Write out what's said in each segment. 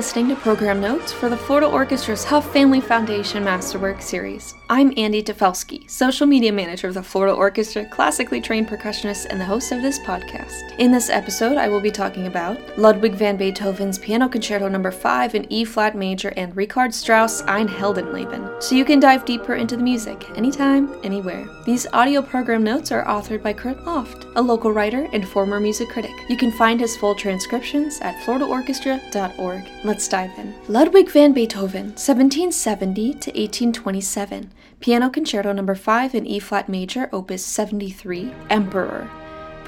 listening to program notes for the Florida Orchestra's Huff Family Foundation Masterwork series. I'm Andy Tefelsky, social media manager of the Florida Orchestra, classically trained percussionist, and the host of this podcast. In this episode, I will be talking about Ludwig van Beethoven's Piano Concerto No. 5 in E flat major and Richard Strauss Ein Heldenleben, so you can dive deeper into the music anytime, anywhere. These audio program notes are authored by Kurt Loft, a local writer and former music critic. You can find his full transcriptions at floridaorchestra.org. Let's dive in. Ludwig van Beethoven, 1770 to 1827. Piano Concerto No. 5 in E flat major, opus 73, Emperor.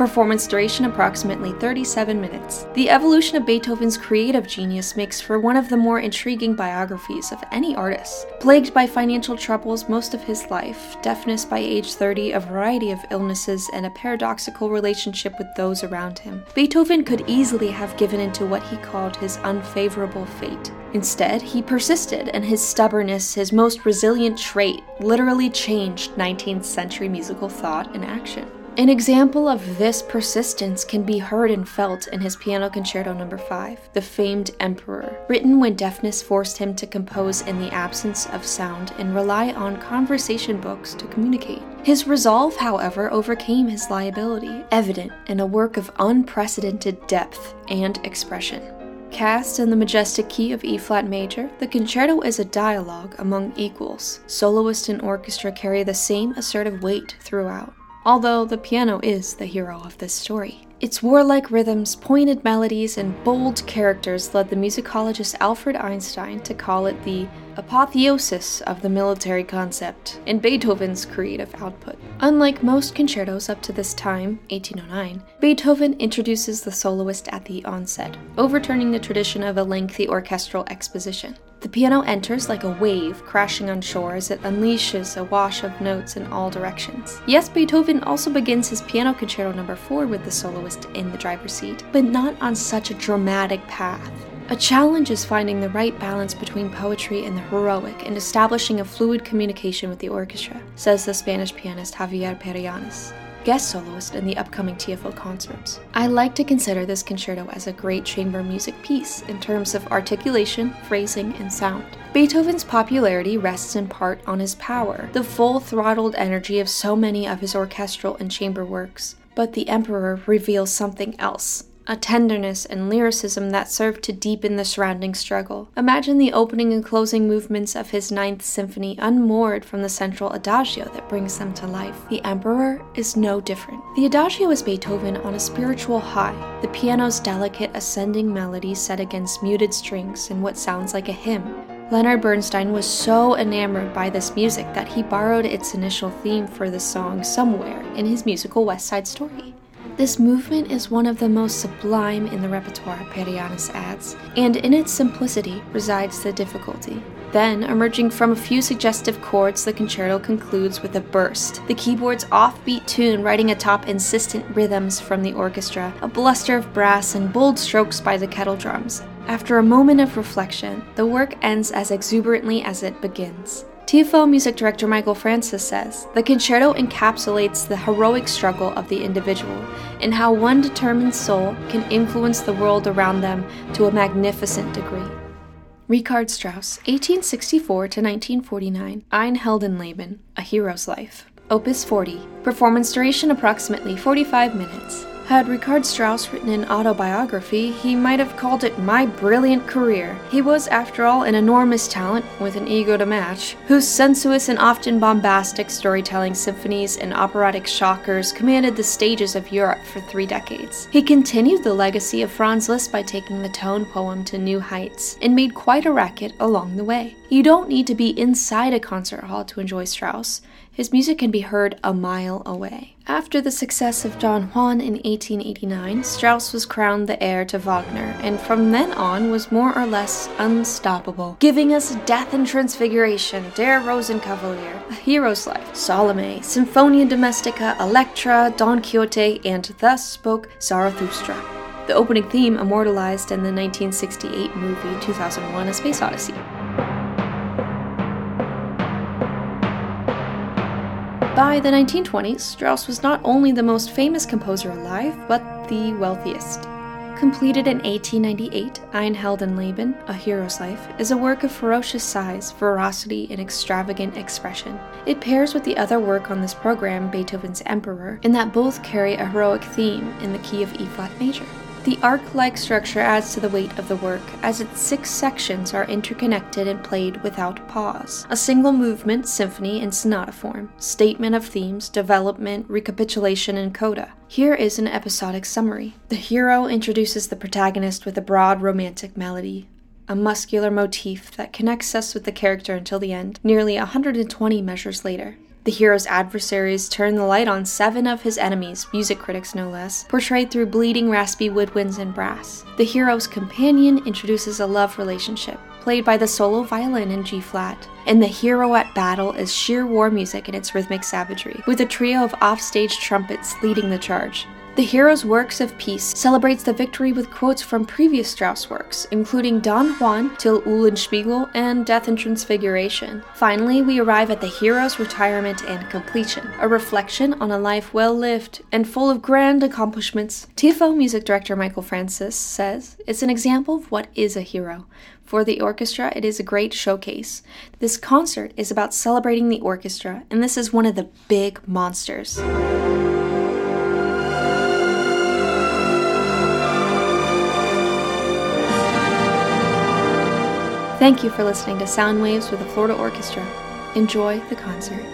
Performance duration approximately 37 minutes. The evolution of Beethoven's creative genius makes for one of the more intriguing biographies of any artist. Plagued by financial troubles most of his life, deafness by age 30, a variety of illnesses, and a paradoxical relationship with those around him, Beethoven could easily have given into what he called his unfavorable fate. Instead, he persisted, and his stubbornness, his most resilient trait, literally changed 19th century musical thought and action. An example of this persistence can be heard and felt in his Piano Concerto No. 5, The Famed Emperor, written when deafness forced him to compose in the absence of sound and rely on conversation books to communicate. His resolve, however, overcame his liability, evident in a work of unprecedented depth and expression. Cast in the majestic key of E flat major, the concerto is a dialogue among equals. Soloist and orchestra carry the same assertive weight throughout although the piano is the hero of this story. Its warlike rhythms, pointed melodies, and bold characters led the musicologist Alfred Einstein to call it the apotheosis of the military concept in Beethoven's creative output. Unlike most concertos up to this time, 1809, Beethoven introduces the soloist at the onset, overturning the tradition of a lengthy orchestral exposition. The piano enters like a wave crashing on shore as it unleashes a wash of notes in all directions. Yes, Beethoven also begins his Piano Concerto No. 4 with the soloist in the driver's seat, but not on such a dramatic path. A challenge is finding the right balance between poetry and the heroic and establishing a fluid communication with the orchestra, says the Spanish pianist Javier Perianes guest soloist in the upcoming TFO concerts. I like to consider this concerto as a great chamber music piece in terms of articulation, phrasing, and sound. Beethoven's popularity rests in part on his power, the full throttled energy of so many of his orchestral and chamber works. But The Emperor reveals something else a tenderness and lyricism that served to deepen the surrounding struggle. Imagine the opening and closing movements of his Ninth Symphony unmoored from the central adagio that brings them to life. The Emperor is no different. The adagio is Beethoven on a spiritual high, the piano's delicate ascending melody set against muted strings in what sounds like a hymn. Leonard Bernstein was so enamored by this music that he borrowed its initial theme for the song somewhere in his musical West Side Story. This movement is one of the most sublime in the repertoire, Perianes adds, and in its simplicity resides the difficulty. Then, emerging from a few suggestive chords, the concerto concludes with a burst, the keyboard's offbeat tune riding atop insistent rhythms from the orchestra, a bluster of brass, and bold strokes by the kettle drums. After a moment of reflection, the work ends as exuberantly as it begins. TFO music director Michael Francis says the concerto encapsulates the heroic struggle of the individual and how one determined soul can influence the world around them to a magnificent degree. Richard Strauss, 1864 to 1949, Ein Heldenleben, A Hero's Life. Opus 40. Performance duration approximately 45 minutes. Had Richard Strauss written an autobiography, he might have called it My Brilliant Career. He was, after all, an enormous talent, with an ego to match, whose sensuous and often bombastic storytelling symphonies and operatic shockers commanded the stages of Europe for three decades. He continued the legacy of Franz Liszt by taking the tone poem to new heights, and made quite a racket along the way. You don't need to be inside a concert hall to enjoy Strauss. His music can be heard a mile away. After the success of Don Juan in 1889, Strauss was crowned the heir to Wagner, and from then on was more or less unstoppable, giving us Death and Transfiguration, Der Rosenkavalier, A Hero's Life, Salome, Symphonia Domestica, Elektra, Don Quixote, and Thus Spoke Zarathustra. The opening theme immortalized in the 1968 movie 2001 A Space Odyssey. By the 1920s, Strauss was not only the most famous composer alive, but the wealthiest. Completed in 1898, Ein Heldenleben, A Hero's Life, is a work of ferocious size, ferocity, and extravagant expression. It pairs with the other work on this program, Beethoven's Emperor, in that both carry a heroic theme in the key of E flat major. The arc like structure adds to the weight of the work, as its six sections are interconnected and played without pause. A single movement, symphony, in sonata form, statement of themes, development, recapitulation, and coda. Here is an episodic summary. The hero introduces the protagonist with a broad romantic melody, a muscular motif that connects us with the character until the end, nearly 120 measures later. The hero's adversaries turn the light on seven of his enemies, music critics no less, portrayed through bleeding, raspy woodwinds and brass. The hero's companion introduces a love relationship, played by the solo violin in G flat. And the hero at battle is sheer war music in its rhythmic savagery, with a trio of offstage trumpets leading the charge. The hero's works of peace celebrates the victory with quotes from previous Strauss works, including Don Juan, Till Eulenspiegel, and Death and Transfiguration. Finally, we arrive at the hero's retirement and completion, a reflection on a life well lived and full of grand accomplishments. TFO music director Michael Francis says, It's an example of what is a hero. For the orchestra, it is a great showcase. This concert is about celebrating the orchestra, and this is one of the big monsters. Thank you for listening to Sound Waves with the Florida Orchestra. Enjoy the concert.